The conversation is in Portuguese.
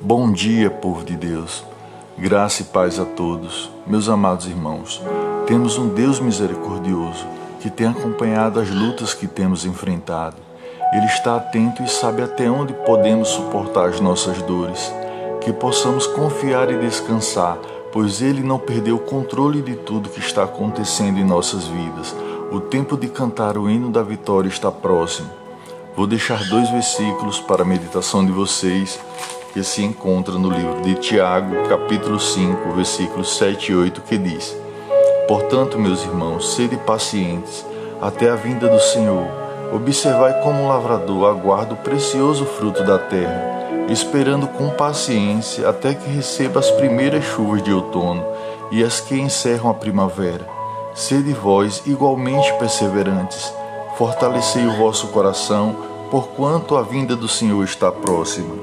Bom dia, povo de Deus. Graça e paz a todos. Meus amados irmãos, temos um Deus misericordioso que tem acompanhado as lutas que temos enfrentado. Ele está atento e sabe até onde podemos suportar as nossas dores. Que possamos confiar e descansar, pois Ele não perdeu o controle de tudo que está acontecendo em nossas vidas. O tempo de cantar o hino da vitória está próximo. Vou deixar dois versículos para a meditação de vocês que se encontra no livro de Tiago, capítulo 5, versículos 7 e 8, que diz: Portanto, meus irmãos, sede pacientes até a vinda do Senhor. Observai como um lavrador aguarda o precioso fruto da terra, esperando com paciência até que receba as primeiras chuvas de outono e as que encerram a primavera. Sede vós igualmente perseverantes, fortalecei o vosso coração, porquanto a vinda do Senhor está próxima.